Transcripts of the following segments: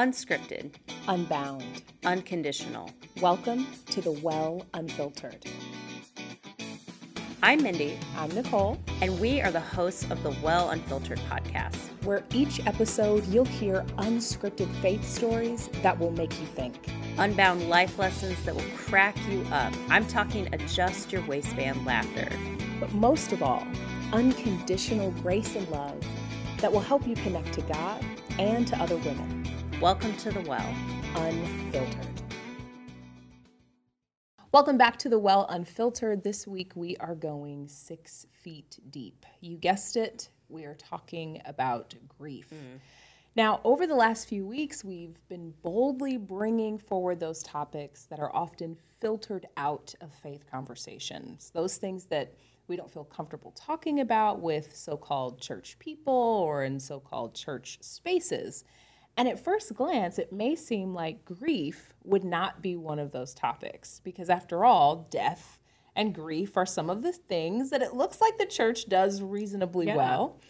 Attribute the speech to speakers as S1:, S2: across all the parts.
S1: Unscripted,
S2: unbound.
S1: unconditional.
S2: Welcome to the Well Unfiltered.
S1: I'm Mindie,
S2: I'm Nicole,
S1: and we are the hosts of the Well Unfiltered podcast.
S2: where each episode you'll hear unscripted faith stories that will make you think.
S1: Unbound life lessons that will crack you up. I'm talking adjust your waistband laughter.
S2: But most of all, unconditional grace and love that will help you connect to God and to other women.
S1: Welcome to the Well.
S2: Unfiltered. Welcome back to the Well Unfiltered. This week we are going six feet deep. You guessed it, we are talking about grief. Mm. Now, over the last few weeks, we've been boldly bringing forward those topics that are often filtered out of faith conversations, those things that we don't feel comfortable talking about with so called church people or in so called church spaces. And at first glance, it may seem like grief would not be one of those topics because, after all, death and grief are some of the things that it looks like the church does reasonably
S1: Yeah.
S2: well.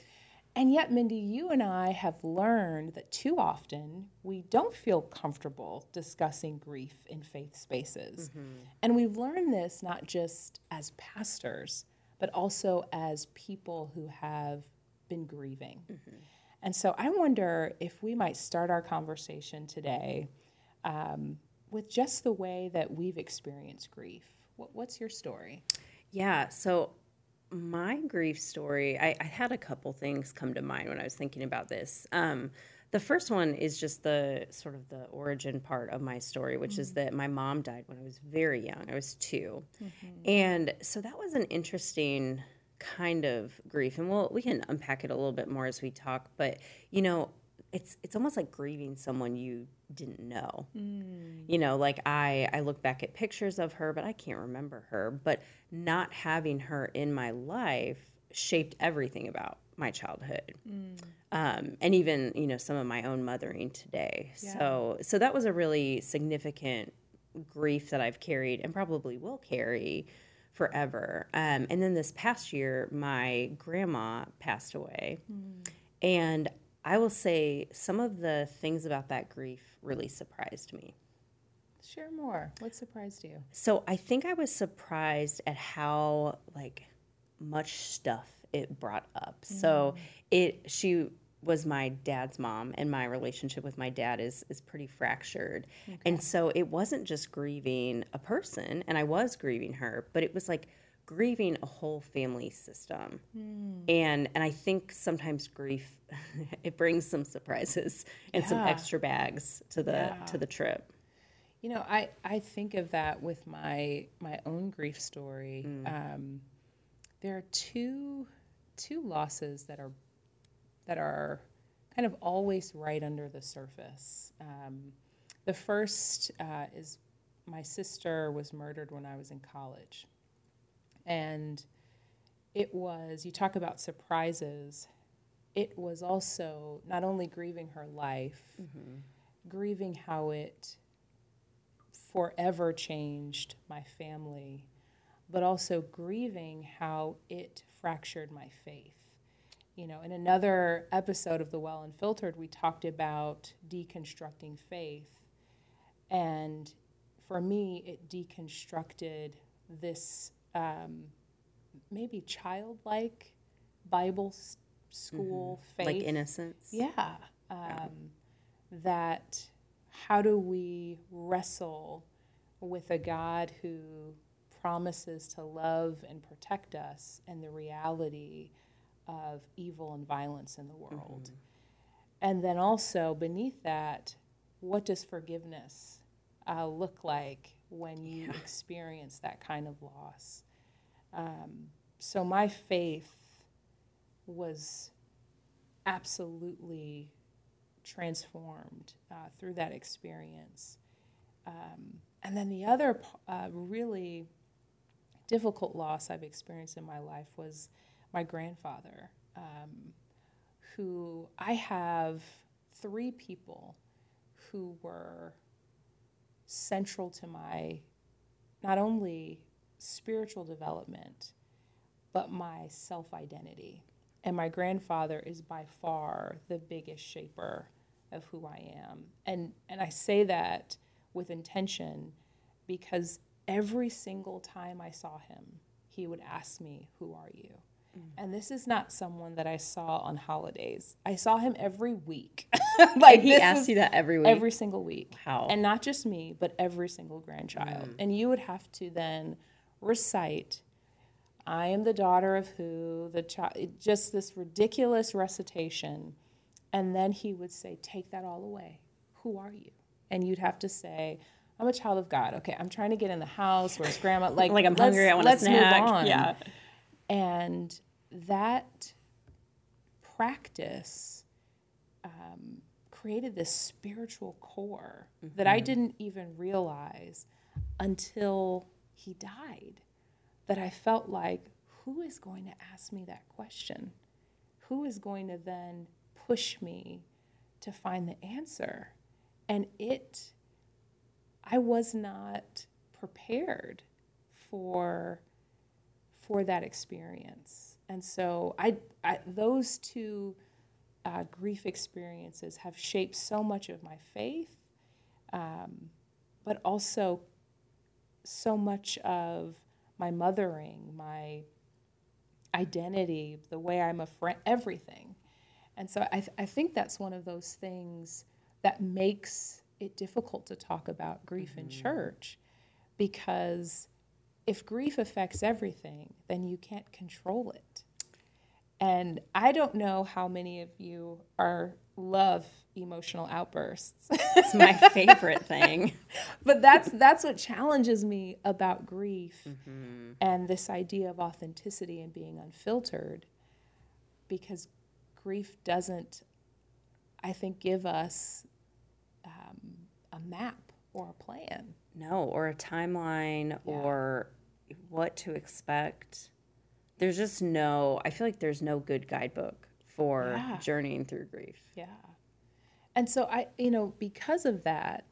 S2: And yet, Mindie, you and I have learned that too often we don't feel comfortable discussing grief in faith spaces. Mm-hmm. And we've learned this not just as pastors, but also as people who have been grieving. Mm-hmm. And so I wonder if we might start our conversation today um, with just the way that we've experienced grief. What, what's your story?
S1: Yeah, so my grief story, I, I had a couple things come to mind when I was thinking about this. Um, the first one is just the sort of the origin part of my story, which is that my mom died when I was very young. I was 2 And so that was an interesting kind of grief. And we'll, we can unpack it a little bit more as we talk. But, you know, it's, it's almost like grieving someone you didn't know you know like i i look back at pictures of her but i can't remember her but not having her in my life shaped everything about my childhood um, and even you know some of my own mothering today so so that was a really significant grief that i've carried and probably will carry forever um, and then this past year my grandma passed away and i will say some of the things about that grief really surprised me
S2: Share more. What surprised you?
S1: so I think I was surprised at how like much stuff it brought up. So it she was my dad's mom and my relationship with my dad is is pretty fractured. And so it wasn't just grieving a person and I was grieving her, but it was like grieving a whole family system. And and I think sometimes grief it brings some surprises and some extra bags to the
S2: Yeah.
S1: to the trip.
S2: You know, I, I think of that with my my own grief story. Um, there are two two losses that are that are kind of always right under the surface. Um, the first uh, is my sister was murdered when I was in college, and it was you talk about surprises. It was also not only grieving her life, grieving how it forever changed my family, but also grieving how it fractured my faith. You know, in another episode of The Well Unfiltered, we talked about deconstructing faith. And for me, it deconstructed this um, maybe childlike Bible s- school faith.
S1: Like innocence.
S2: Yeah. Um, That how do we wrestle with a God who promises to love and protect us and the reality of evil and violence in the world? And then also beneath that, what does forgiveness uh, look like when you experience that kind of loss? Um, so my faith was absolutely transformed uh, through that experience. Um, and then the other uh, really difficult loss I've experienced in my life was my grandfather, um, who I have three people who were central to my not only spiritual development, but my self identity. And my grandfather is by far the biggest shaper of who I am. And and I say that with intention because every single time I saw him, he would ask me, "Who are you?" And this is not someone that I saw on holidays. I saw him every week.
S1: like he asks you that every week,
S2: every single week.
S1: How?
S2: And not just me, but every single grandchild. Mm. And you would have to then recite, "I am the daughter of who," the child, just this ridiculous recitation, and then he would say, "Take that all away. Who are you?" And you'd have to say. I'm a child of God. Okay, I'm trying to get in the house. Where's grandma? Like,
S1: like I'm hungry. I want a snack.
S2: Move on.
S1: Yeah.
S2: And that practice um, created this spiritual core mm-hmm. that I mm-hmm. didn't even realize until he died. That I felt like, who is going to ask me that question? Who is going to then push me to find the answer? And it, I was not prepared for for that experience. And so I, I those two uh, grief experiences have shaped so much of my faith, um, but also so much of my mothering, my identity, the way I'm a friend, everything. And so I, th- I think that's one of those things that makes it difficult to talk about grief mm-hmm. in church because if grief affects everything, then you can't control it. And I don't know how many of you are love emotional outbursts.
S1: it's my favorite thing.
S2: but that's that's what challenges me about grief mm-hmm. and this idea of authenticity and being unfiltered because grief doesn't I think give us um, a map or a plan.
S1: No, or a timeline yeah. or what to expect. There's just no, I feel like there's no good guidebook for yeah. journeying through grief.
S2: Yeah. And so I, you know, because of that,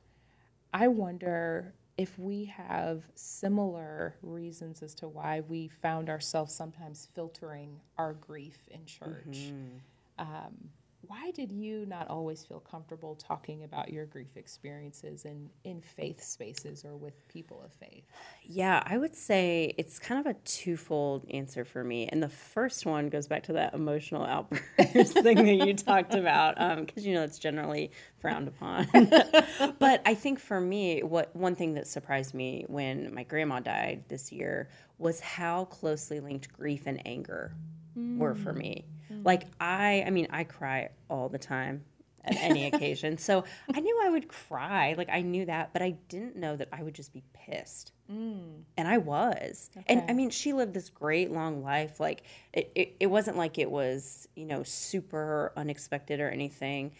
S2: I wonder if we have similar reasons as to why we found ourselves sometimes filtering our grief in church. Mm-hmm. Um, why did you not always feel comfortable talking about your grief experiences in, in faith spaces or with people of faith?
S1: Yeah, I would say it's kind of a twofold answer for me. And the first one goes back to that emotional outburst thing that you talked about, because um, you know it's generally frowned upon. but I think for me, what one thing that surprised me when my grandma died this year was how closely linked grief and anger mm. were for me. Mm. Like I, I mean, I cry all the time at any occasion. So I knew I would cry. Like I knew that, but I didn't know that I would just be pissed. Mm. And I was. Okay. And I mean, she lived this great long life. Like it, it, it, wasn't like it was, you know, super unexpected or anything.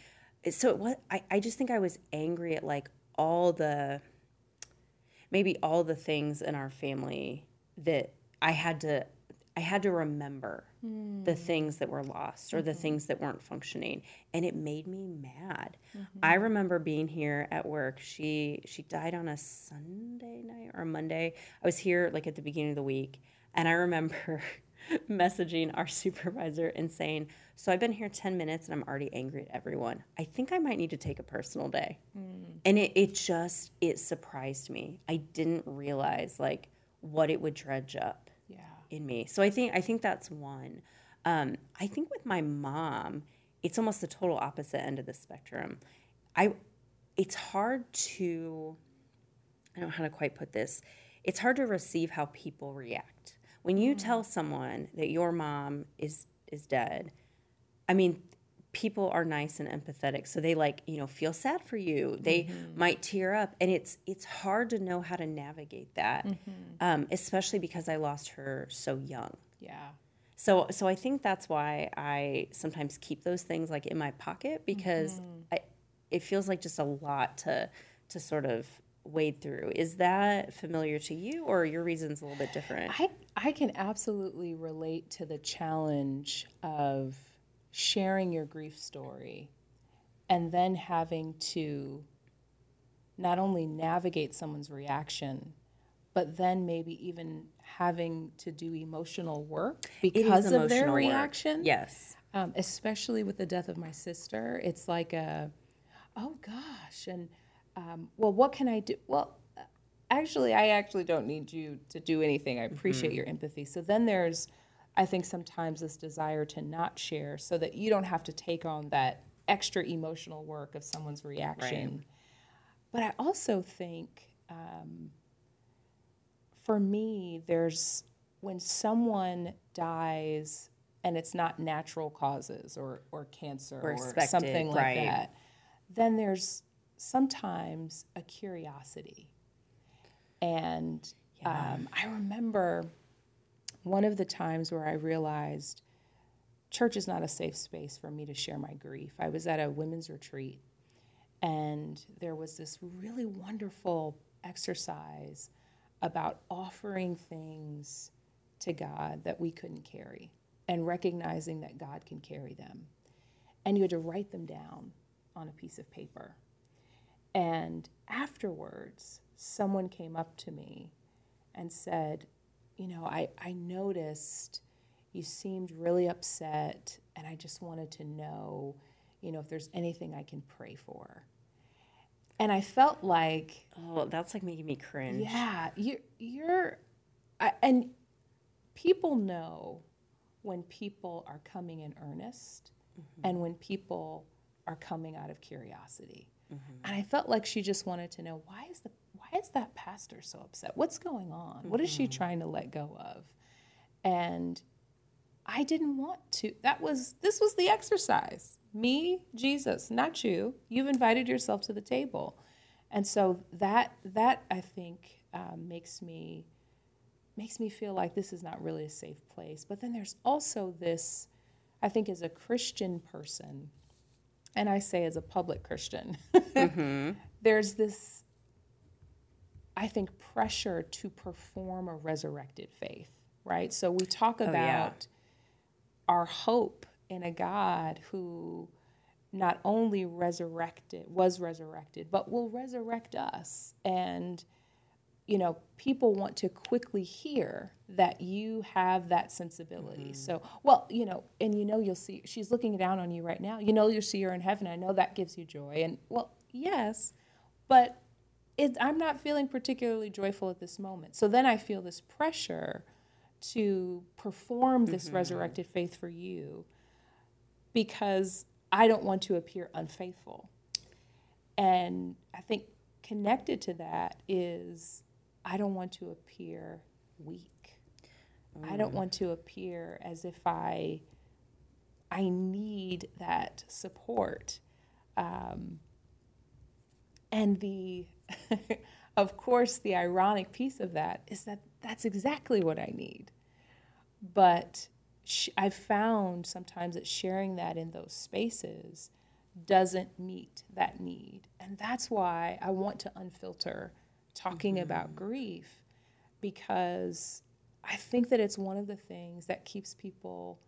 S1: So it was, I, I just think I was angry at like all the, maybe all the things in our family that I had to I had to remember mm. the things that were lost or mm-hmm. the things that weren't functioning and it made me mad. Mm-hmm. I remember being here at work. She she died on a Sunday night or a Monday. I was here like at the beginning of the week and I remember messaging our supervisor and saying, "So I've been here 10 minutes and I'm already angry at everyone. I think I might need to take a personal day." Mm. And it it just it surprised me. I didn't realize like what it would dredge up in me. So I think I think that's one. Um, I think with my mom, it's almost the total opposite end of the spectrum. I it's hard to I don't know how to quite put this. It's hard to receive how people react. When you mm-hmm. tell someone that your mom is is dead, I mean, people are nice and empathetic so they like you know feel sad for you they mm-hmm. might tear up and it's it's hard to know how to navigate that mm-hmm. um, especially because i lost her so young
S2: yeah
S1: so so i think that's why i sometimes keep those things like in my pocket because mm-hmm. I, it feels like just a lot to to sort of wade through is that familiar to you or your reasons a little bit different
S2: i i can absolutely relate to the challenge of sharing your grief story and then having to not only navigate someone's reaction, but then maybe even having to do emotional work because of their reaction.
S1: Work. Yes.
S2: Um, especially with the death of my sister, it's like a oh gosh, and um, well, what can I do? Well, actually, I actually don't need you to do anything. I appreciate your empathy. So then there's, I think sometimes this desire to not share so that you don't have to take on that extra emotional work of someone's reaction. But I also think um, for me, there's when someone dies and it's not natural causes or, or cancer
S1: Or
S2: or, something like
S1: right.
S2: that, then there's sometimes a curiosity. And um, I remember one of the times where I realized church is not a safe space for me to share my grief. I was at a women's retreat, and there was this really wonderful exercise about offering things to God that we couldn't carry and recognizing that God can carry them. And you had to write them down on a piece of paper. And afterwards, someone came up to me and said, You know, I, I noticed you seemed really upset, and I just wanted to know, you know, if there's anything I can pray for. And I felt like,
S1: Oh, that's like making me cringe.
S2: yeah, you're, you're I, and people know when people are coming in earnest mm-hmm. and when people are coming out of curiosity. Mm-hmm. And I felt like she just wanted to know why is the why is that pastor so upset? What's going on? What is she trying to let go of? And I didn't want to. That was this was the exercise. Me, Jesus, not you. You've invited yourself to the table, and so that that I think um, makes me makes me feel like this is not really a safe place. But then there's also this, I think, as a Christian person, and I say as a public Christian, there's this, I think, pressure to perform a resurrected faith, right? So we talk oh, about
S1: yeah.
S2: our hope in a God who not only resurrected, was resurrected, but will resurrect us. And you know, people want to quickly hear that you have that sensibility. Mm-hmm. So, well, you know, and you know, you'll see, she's looking down on you right now. You know, you'll see her in heaven. I know that gives you joy. And, well, yes, but it, I'm not feeling particularly joyful at this moment. So then I feel this pressure to perform this resurrected faith for you because I don't want to appear unfaithful. And I think connected to that is I don't want to appear weak. I don't want to appear as if I I need that support. Um, and the of course the ironic piece of that is that that's exactly what I need. But sh- I've found sometimes that sharing that in those spaces doesn't meet that need. And that's why I want to unfilter talking mm-hmm. about grief because I think that it's one of the things that keeps people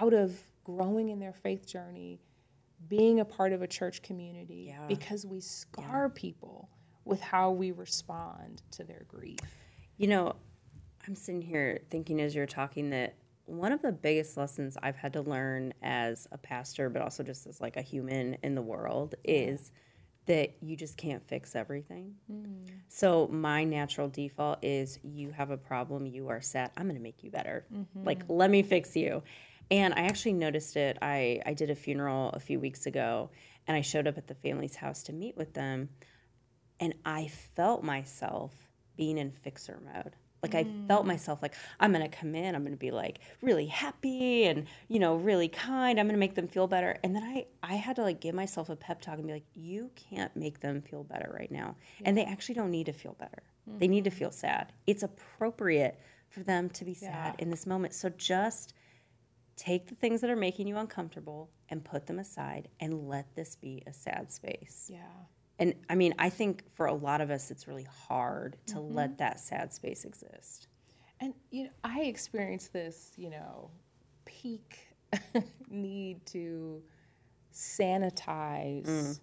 S2: out of growing in their faith journey, being a part of a church community,
S1: Yeah.
S2: because we scar people with how we respond to their grief.
S1: You know, I'm sitting here thinking as you're talking that one of the biggest lessons I've had to learn as a pastor, but also just as like a human in the world, is that you just can't fix everything. Mm. So my natural default is you have a problem, you are sad, I'm going to make you better. Mm-hmm. Like let me fix you. And I actually noticed it. I I did a funeral a few weeks ago and I showed up at the family's house to meet with them and I felt myself being in fixer mode. Like I felt mm. myself like I'm gonna come in, I'm gonna be like really happy and you know really kind. I'm gonna make them feel better, and then I I had to like give myself a pep talk and be like, you can't make them feel better right now, and they actually don't need to feel better. They need to mm-hmm. feel sad. It's appropriate for them to be sad in this moment. So just take the things that are making you uncomfortable and put them aside and let this be a sad space.
S2: Yeah.
S1: And I mean, I think for a lot of us, it's really hard to let that sad space exist.
S2: And you know, I experienced this, you know, peak need to sanitize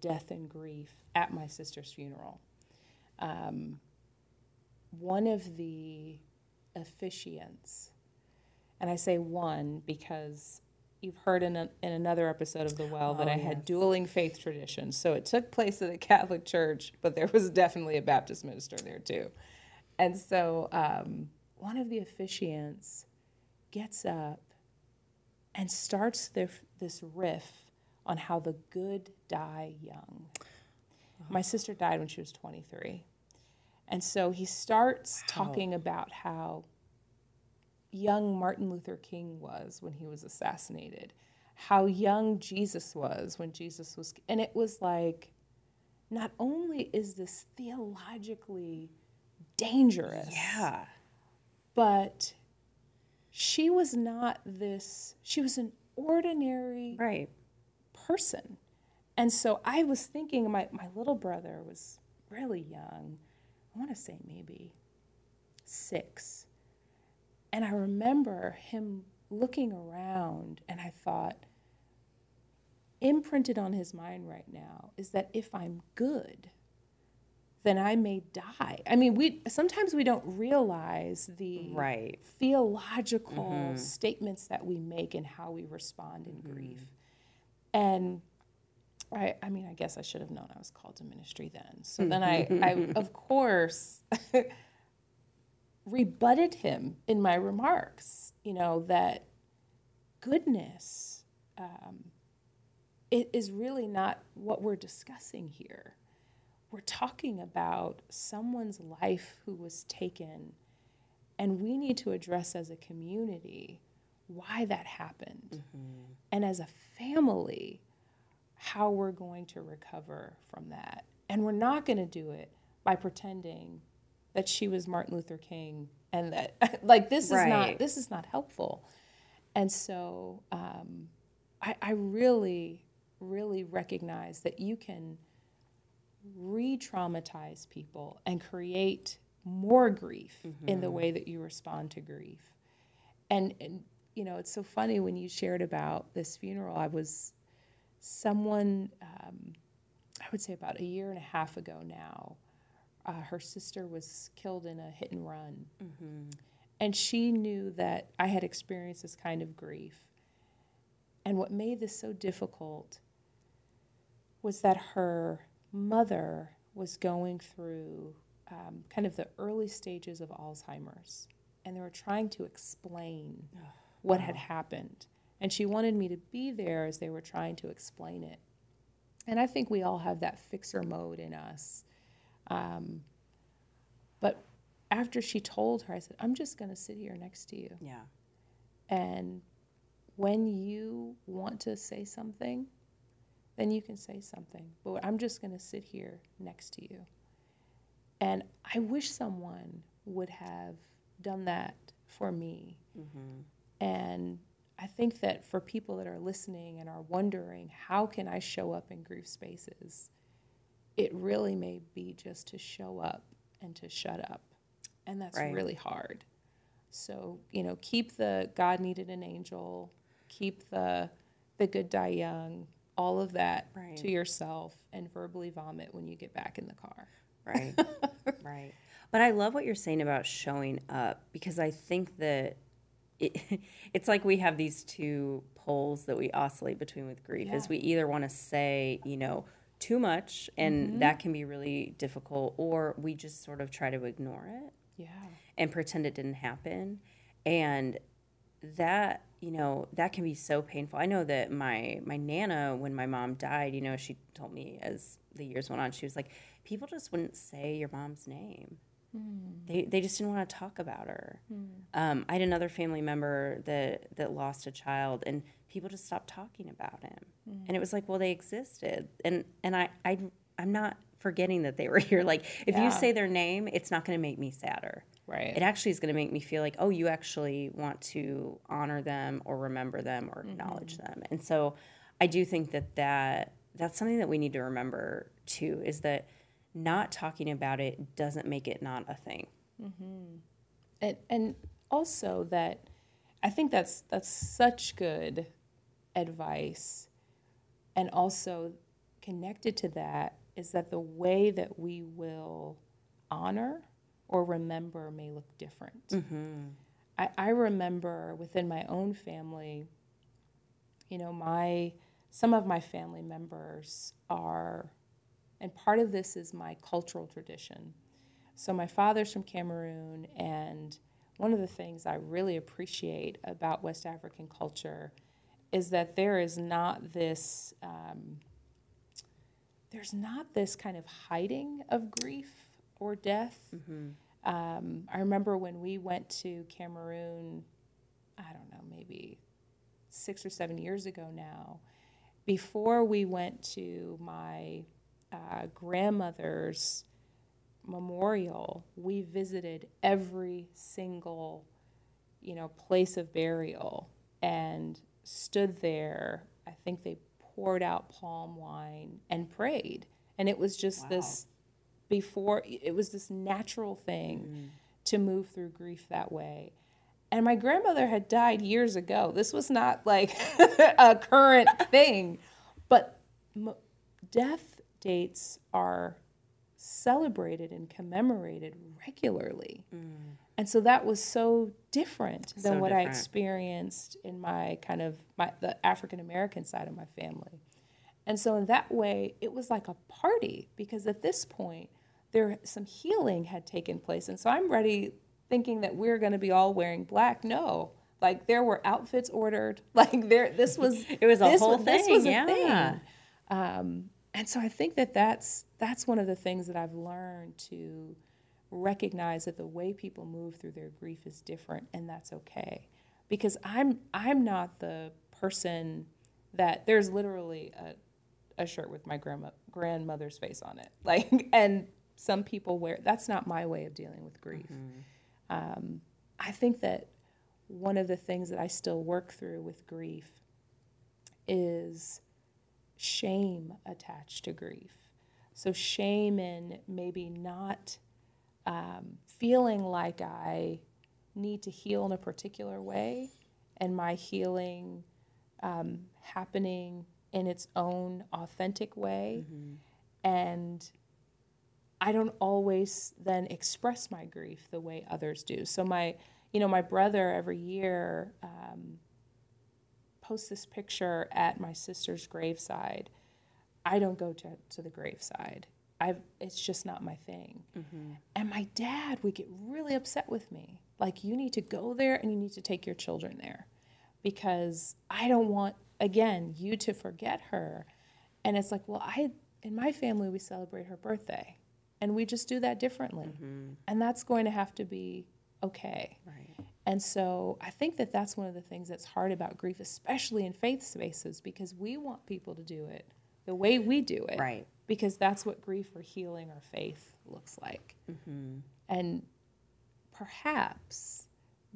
S2: death and grief at my sister's funeral. Um, one of the officiants, and I say one because you've heard in, a, in another episode of The Well that
S1: Oh,
S2: I had
S1: yes.
S2: dueling faith traditions. So it took place at a Catholic church, but there was definitely a Baptist minister there too. And so um, one of the officiants gets up and starts their, this riff on how the good die young. My sister died when she was 23. And so he starts talking about how young Martin Luther King was when he was assassinated, how young Jesus was when Jesus was. And it was like, not only is this theologically dangerous,
S1: Yeah.
S2: but she was not this, she was an ordinary
S1: Right.
S2: person. And so I was thinking, my, my little brother was really young. I want to say maybe six. And I remember him looking around, and I thought, imprinted on his mind right now is that if I'm good, then I may die. I mean, we sometimes we don't realize the
S1: Right.
S2: theological mm-hmm. statements that we make and how we respond in mm-hmm. grief. And I, I mean, I guess I should have known I was called to ministry then. So then I, I of course, rebutted him in my remarks, you know, that goodness um, it is really not what we're discussing here. We're talking about someone's life who was taken, and we need to address as a community why that happened. And as a family, how we're going to recover from that. And we're not going to do it by pretending that she was Martin Luther King and that like this is not this is not helpful. And so um, I, I really, really recognize that you can re-traumatize people and create more grief in the way that you respond to grief. And, and you know, it's so funny when you shared about this funeral. I was someone, um, I would say about a year and a half ago now. Uh, her sister was killed in a hit and run, and she knew that I had experienced this kind of grief. And what made this so difficult was that her mother was going through um, kind of the early stages of Alzheimer's, and they were trying to explain what had happened. And she wanted me to be there as they were trying to explain it. And I think we all have that fixer mode in us. Um, but after she told her, I said, I'm just going to sit here next to you.
S1: Yeah.
S2: And when you want to say something, then you can say something. But I'm just going to sit here next to you. And I wish someone would have done that for me. And I think that for people that are listening and are wondering, how can I show up in grief spaces? It really may be just to show up and to shut up. And that's
S1: Right.
S2: really hard. So, you know, keep the God needed an angel, keep the the good die young, all of that
S1: Right.
S2: to yourself and verbally vomit when you get back in the car.
S1: Right. right. But I love what you're saying about showing up because I think that it, it's like we have these two poles that we oscillate between with grief is we either want to say, you know, too much and mm-hmm. that can be really difficult or we just sort of try to ignore it
S2: Yeah.
S1: and pretend it didn't happen. And that you know that can be so painful. I know that my my nana when my mom died you know she told me as the years went on she was like people just wouldn't say your mom's name Hmm. they, they just didn't want to talk about her. Hmm. Um, i had another family member that that lost a child and people just stopped talking about him. Hmm. And it was like well they existed. And and i, I i'm not forgetting that they were here. Like if
S2: Yeah.
S1: you say their name it's not going to make me sadder.
S2: Right.
S1: it actually is going to make me feel like oh you actually want to honor them or remember them or mm-hmm. acknowledge them. And so i do think that that that's something that we need to remember too is that not talking about it doesn't make it not a thing. Mm-hmm.
S2: And and also that I think that's that's such good advice, and also connected to that is that the way that we will honor or remember may look different. Mm-hmm. I, I remember within my own family, You know, my some of my family members are, and part of this is my cultural tradition. So my father's from Cameroon, and one of the things I really appreciate about West African culture is that there is not this um, there's not this kind of hiding of grief or death. Um, I remember when we went to Cameroon, I don't know, maybe six or seven years ago now. Before we went to my uh, grandmother's memorial, we visited every single, you know, place of burial and stood there. I think they poured out palm wine and prayed, and it was just this before it was this natural thing to move through grief that way. And my grandmother had died years ago. This was not like a current thing, but m- death dates are celebrated and commemorated regularly. And so that was so different than
S1: So
S2: what I experienced in my kind of my the African American side of my family. And so in that way, it was like a party because at this point, there some healing had taken place. And so I'm ready thinking that we're going to be all wearing black. No. Like there were outfits ordered. Like there this was
S1: It was a whole
S2: was, This was
S1: thing,
S2: a thing.
S1: yeah.
S2: Um, and so I think that that's that's one of the things that I've learned to recognize that the way people move through their grief is different, and that's okay. Because I'm I'm not the person that there's literally a, a shirt with my grandma grandmother's face on it, like, and some people wear. That's not my way of dealing with grief. Um, I think that one of the things that I still work through with grief is shame attached to grief. So, shame in maybe not um, feeling like I need to heal in a particular way and my healing um, happening in its own authentic way. And I don't always then express my grief the way others do. So, my, you know, my brother every year um, posts this picture at my sister's graveside. I don't go to, to the graveside. I've, it's just not my thing. Mm-hmm. And my dad would get really upset with me. Like, you need to go there and you need to take your children there because I don't want, again, you to forget her. And it's like, well, I, in my family, we celebrate her birthday and we just do that differently. Mm-hmm. And that's going to have to be okay.
S1: Right.
S2: And so I think that that's one of the things that's hard about grief, especially in faith spaces, because we want people to do it the way we do it.
S1: Right.
S2: Because that's what grief or healing or faith looks like. And perhaps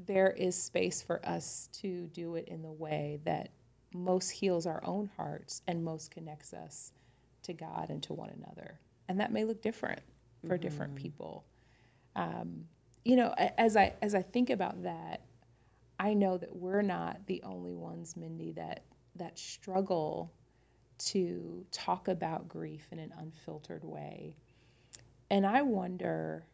S2: there is space for us to do it in the way that most heals our own hearts and most connects us to God and to one another. And that may look different for different people. Um, you know, as I as I think about that, I know that we're not the only ones, Mindie, that that struggle to talk about grief in an unfiltered way. And I wonder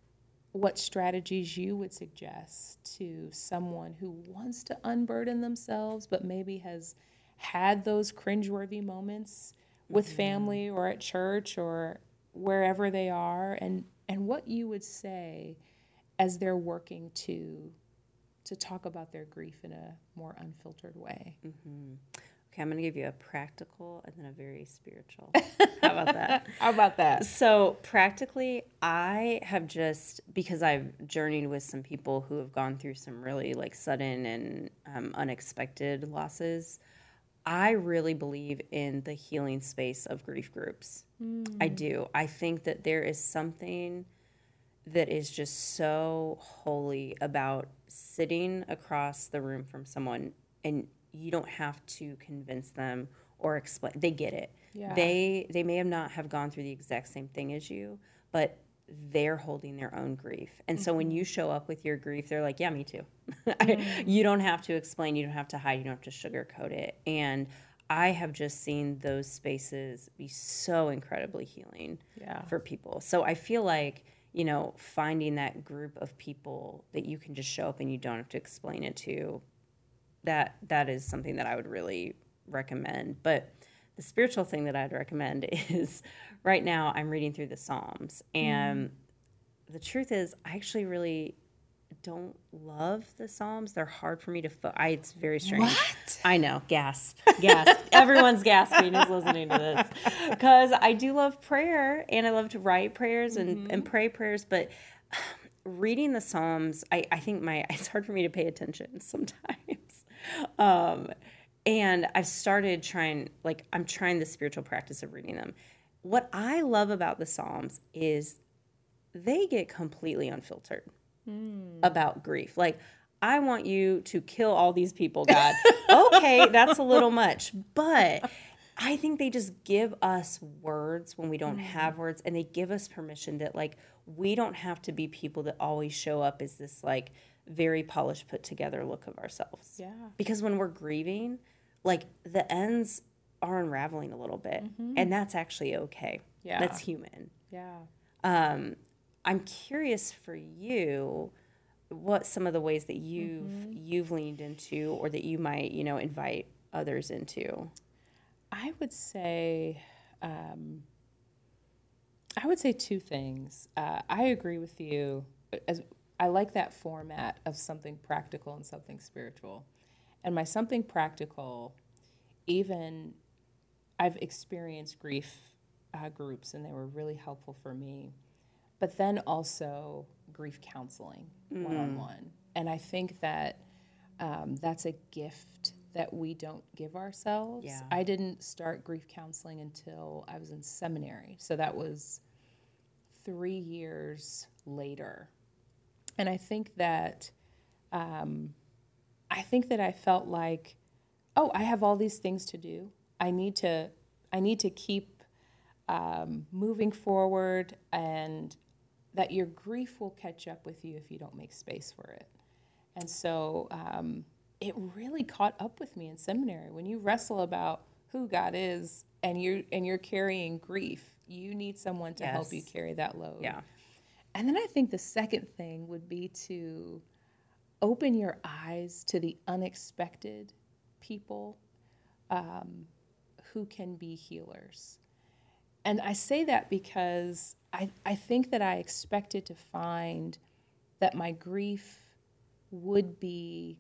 S2: what strategies you would suggest to someone who wants to unburden themselves, but maybe has had those cringeworthy moments with mm-hmm. family or at church or wherever they are, and, and what you would say as they're working to to talk about their grief in a more unfiltered way.
S1: Okay, I'm going to give you a practical and then a very spiritual. How about that?
S2: How about that?
S1: So, practically, I have just, because I've journeyed with some people who have gone through some really like sudden and um, unexpected losses, I really believe in the healing space of grief groups. I do. I think that there is something that is just so holy about sitting across the room from someone and you don't have to convince them or explain they get it
S2: Yeah.
S1: they they may have not have gone through the exact same thing as you but they're holding their own grief and so when mm-hmm. you show up with your grief they're like yeah me too mm-hmm. you don't have to explain you don't have to hide you don't have to sugarcoat it and i have just seen those spaces be so incredibly healing
S2: Yeah.
S1: for people. So I feel like, you know, finding that group of people that you can just show up and you don't have to explain it to, that that is something that I would really recommend. But the spiritual thing that I'd recommend is right now I'm reading through the Psalms. And mm. the truth is, I actually really don't love the Psalms. They're hard for me to. Fo- I, it's very strange.
S2: What?
S1: I know. Gasp. Gasp. Everyone's gasping who's listening to this because I do love prayer and I love to write prayers and, mm-hmm. and pray prayers, but reading the Psalms, I, I think my it's hard for me to pay attention sometimes. Um, and I've started trying, like, I'm trying the spiritual practice of reading them. What I love about the Psalms is they get completely unfiltered mm. about grief. Like, I want you to kill all these people, God. okay, that's a little much. But I think they just give us words when we don't mm. have words, and they give us permission that, like, we don't have to be people that always show up as this, like, very polished, put together look of ourselves.
S2: Yeah.
S1: Because when we're grieving, like the ends are unraveling a little bit, mm-hmm. and that's actually okay.
S2: Yeah.
S1: That's human.
S2: Yeah.
S1: Um, I'm curious for you what some of the ways that you've mm-hmm. you've leaned into or that you might, you know, invite others into.
S2: I would say um, I would say two things. Uh, I agree with you as I like that format of something practical and something spiritual. And my something practical, even I've experienced grief uh, groups and they were really helpful for me. But then also grief counseling one on one. And I think that um, that's a gift that we don't give ourselves.
S1: Yeah.
S2: I didn't start grief counseling until I was in seminary. So that was three years later and I think that um, I think that I felt like, oh, I have all these things to do. I need to I need to keep um, moving forward, and that your grief will catch up with you if you don't make space for it. And so um, it really caught up with me in seminary when you wrestle about who God is and you're and you're carrying grief. You need someone to yes. help you carry that load.
S1: Yeah.
S2: And then I think the second thing would be to open your eyes to the unexpected people um, who can be healers. And I say that because I, I think that I expected to find that my grief would be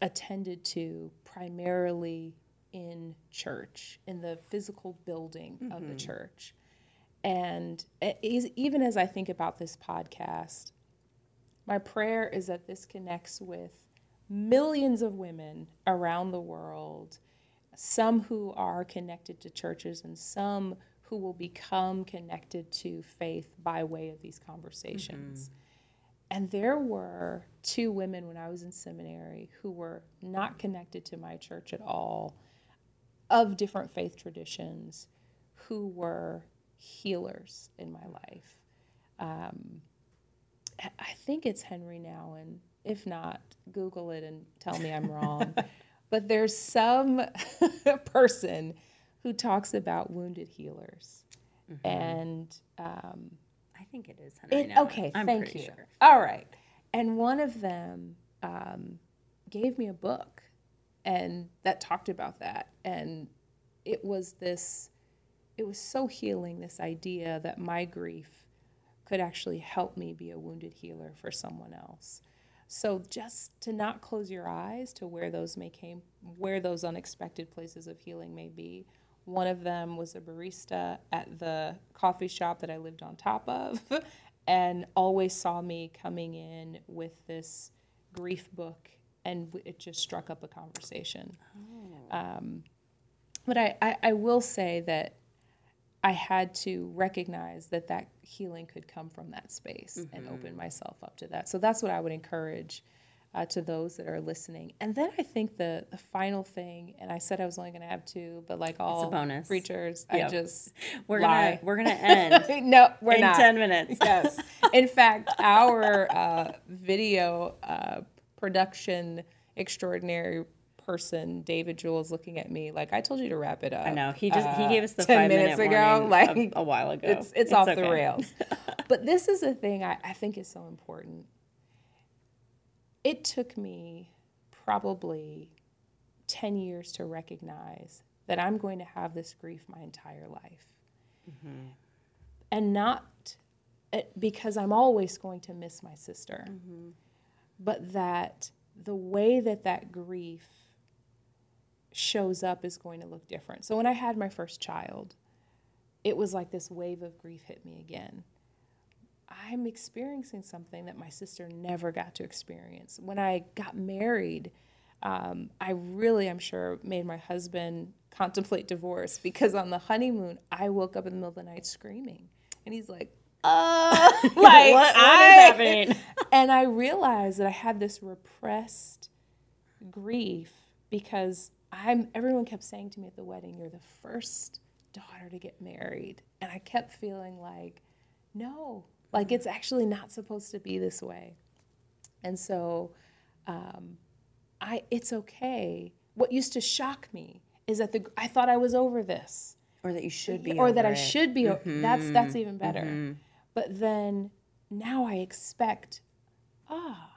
S2: attended to primarily in church, in the physical building mm-hmm. of the mm-hmm. church. And even as I think about this podcast, my prayer is that this connects with millions of women around the world, some who are connected to churches and some who will become connected to faith by way of these conversations. Mm-hmm. And there were two women when I was in seminary who were not connected to my church at all, of different faith traditions, who were healers in my life. Um, I think it's Henri Nouwen. If not, Google it and tell me I'm wrong. but there's some person who talks about wounded healers. Mm-hmm. And um,
S1: I think it is
S2: it, Okay, I'm thank you. Sure. All right. And one of them um, gave me a book and that talked about that. And it was this it was so healing this idea that my grief could actually help me be a wounded healer for someone else. So just to not close your eyes to where those may came where those unexpected places of healing may be. One of them was a barista at the coffee shop that I lived on top of and always saw me coming in with this grief book and it just struck up a conversation. Oh. Um, but I, I, I will say that I had to recognize that that healing could come from that space mm-hmm. and open myself up to that. So that's what I would encourage uh, to those that are listening. And then I think the the final thing, and I said I was only going to have two, but like all
S1: bonus.
S2: preachers, yep. I just
S1: we're lie. gonna we're gonna end.
S2: no, we're
S1: in
S2: not.
S1: ten minutes.
S2: yes. In fact, our uh, video uh, production extraordinary person, David Jules, looking at me like I told you to wrap it up.
S1: I know he just uh, he gave us the ten minutes ago, like a, a, while ago.
S2: It's it's, it's off okay. the rails. but this is a thing I, I think is so important. It took me probably 10 years to recognize that I'm going to have this grief my entire life. Mm-hmm. And not eh, because I'm always going to miss my sister, mm-hmm. but that the way that that grief shows up is going to look different. So when I had my first child, it was like this wave of grief hit me again. I'm experiencing something that my sister never got to experience. When I got married, um, I really, I'm sure, made my husband contemplate divorce because on the honeymoon, I woke up in the middle of the night screaming. And he's like, uh, like, what, what I, is happening? and I realized that I had this repressed grief because I'm, everyone kept saying to me at the wedding, You're the first daughter to get married. And I kept feeling like, No, like it's actually not supposed to be this way. And so, um, I it's okay. What used to shock me is that the I thought I was over this,
S1: or that you should be,
S2: or that I
S1: it.
S2: should be. Mm-hmm. That's that's even better. Mm-hmm. But then now I expect, ah,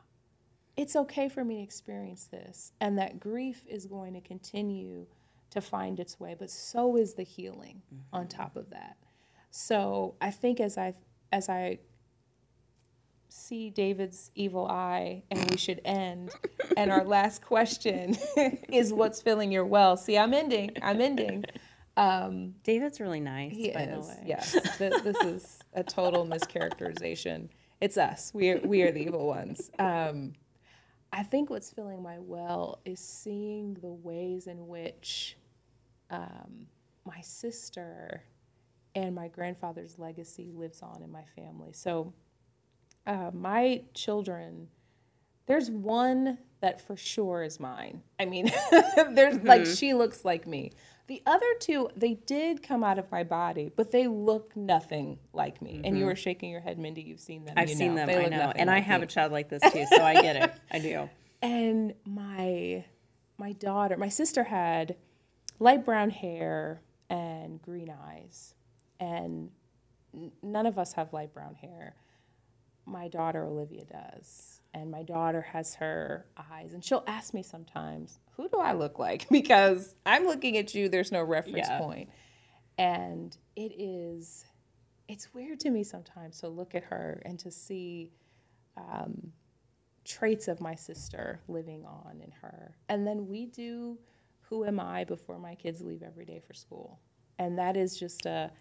S2: it's okay for me to experience this, and that grief is going to continue to find its way. But so is the healing mm-hmm. on top of that. So I think as I as I see David's evil eye and we should end. and our last question is what's filling your well? See, I'm ending. I'm ending.
S1: Um, David's really nice,
S2: he
S1: by
S2: is,
S1: the way.
S2: Yes. this, this is a total mischaracterization. It's us. We are, we are the evil ones. Um, I think what's filling my well is seeing the ways in which um, my sister and my grandfather's legacy lives on in my family. So, uh, my children, there's one that for sure is mine. I mean, there's mm-hmm. like she looks like me. The other two, they did come out of my body, but they look nothing like me. Mm-hmm. And you mm-hmm. were shaking your head, Mindie. You've seen them.
S1: I've
S2: you
S1: seen
S2: know.
S1: them. They I know. And like I have me. a child like this too, so I get it. I do.
S2: And my my daughter, my sister had light brown hair and green eyes, and none of us have light brown hair my daughter Olivia does. And my daughter has her eyes, and she'll ask me sometimes, Who do I look like? Because I'm looking at you, there's no reference yeah. point. And it is, it's weird to me sometimes to look at her and to see um, traits of my sister living on in her. And then we do Who Am I before my kids leave every day for school. And that is just a,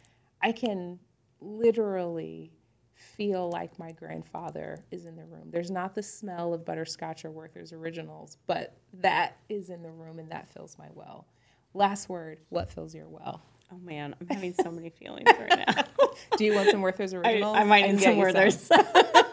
S2: I can literally feel like my grandfather is in the room. There's not the smell of butterscotch or Werther's Originals, but that is in the room and that fills my well. Last word, what fills your well?
S1: Oh man, I'm having so many feelings right now.
S2: Do you want some Werther's Originals?
S1: I, I might need some Werther's.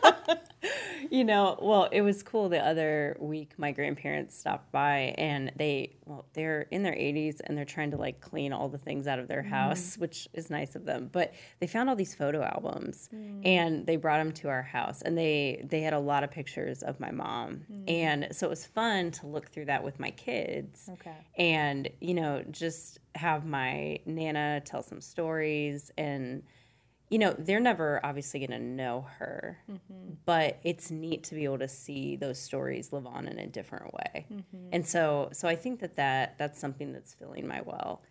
S1: you know, well, it was cool. The other week, my grandparents stopped by, and they, well, they're in their 80s, and they're trying to like clean all the things out of their house, mm. which is nice of them. But they found all these photo albums, mm. and they brought them to our house, and they they had a lot of pictures of my mom, mm. and so it was fun to look through that with my kids.
S2: Okay,
S1: and you know, just have my nana tell some stories and you know, they're never obviously going to know her, mm-hmm. but it's neat to be able to see those stories live on in a different way. Mm-hmm. And so, so I think that, that that's something that's filling my well.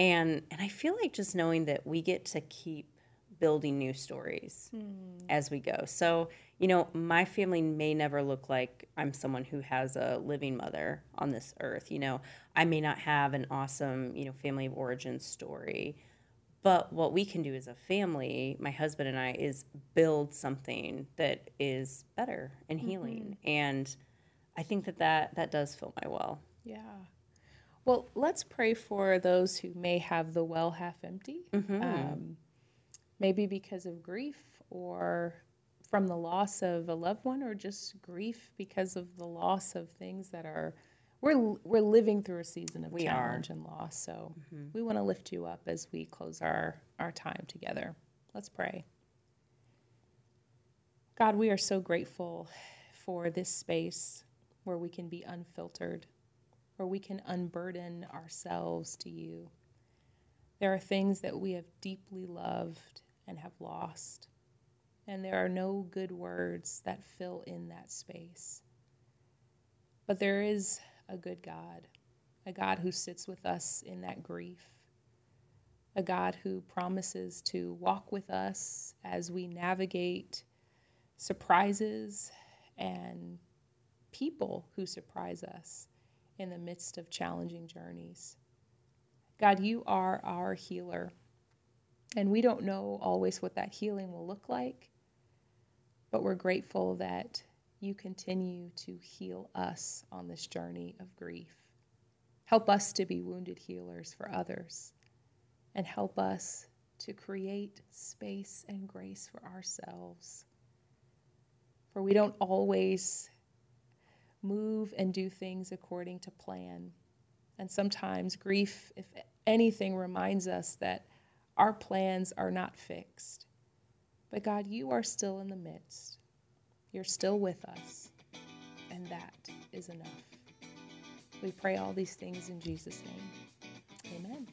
S1: And, and I feel like just knowing that we get to keep building new stories mm. as we go. So, you know, my family may never look like I'm someone who has a living mother on this earth. You know, I may not have an awesome, you know, family of origin story but what we can do as a family, my husband and I, is build something that is better and healing. Mm-hmm. And I think that, that that does fill my well.
S2: Yeah. Well, let's pray for those who may have the well half empty, mm-hmm. um, maybe because of grief or from the loss of a loved one, or just grief because of the loss of things that are we're we're living through a season of we challenge are. and loss. So mm-hmm. we want to lift you up as we close our our time together. Let's pray. God, we are so grateful for this space where we can be unfiltered, where we can unburden ourselves to you. There are things that we have deeply loved and have lost, and there are no good words that fill in that space. But there is a good God, a God who sits with us in that grief, a God who promises to walk with us as we navigate surprises and people who surprise us in the midst of challenging journeys. God, you are our healer. And we don't know always what that healing will look like, but we're grateful that you continue to heal us on this journey of grief. Help us to be wounded healers for others, and help us to create space and grace for ourselves. For we don't always move and do things according to plan. And sometimes grief, if anything, reminds us that our plans are not fixed. But God, you are still in the midst. You're still with us, and that is enough. We pray all these things in Jesus' name. Amen.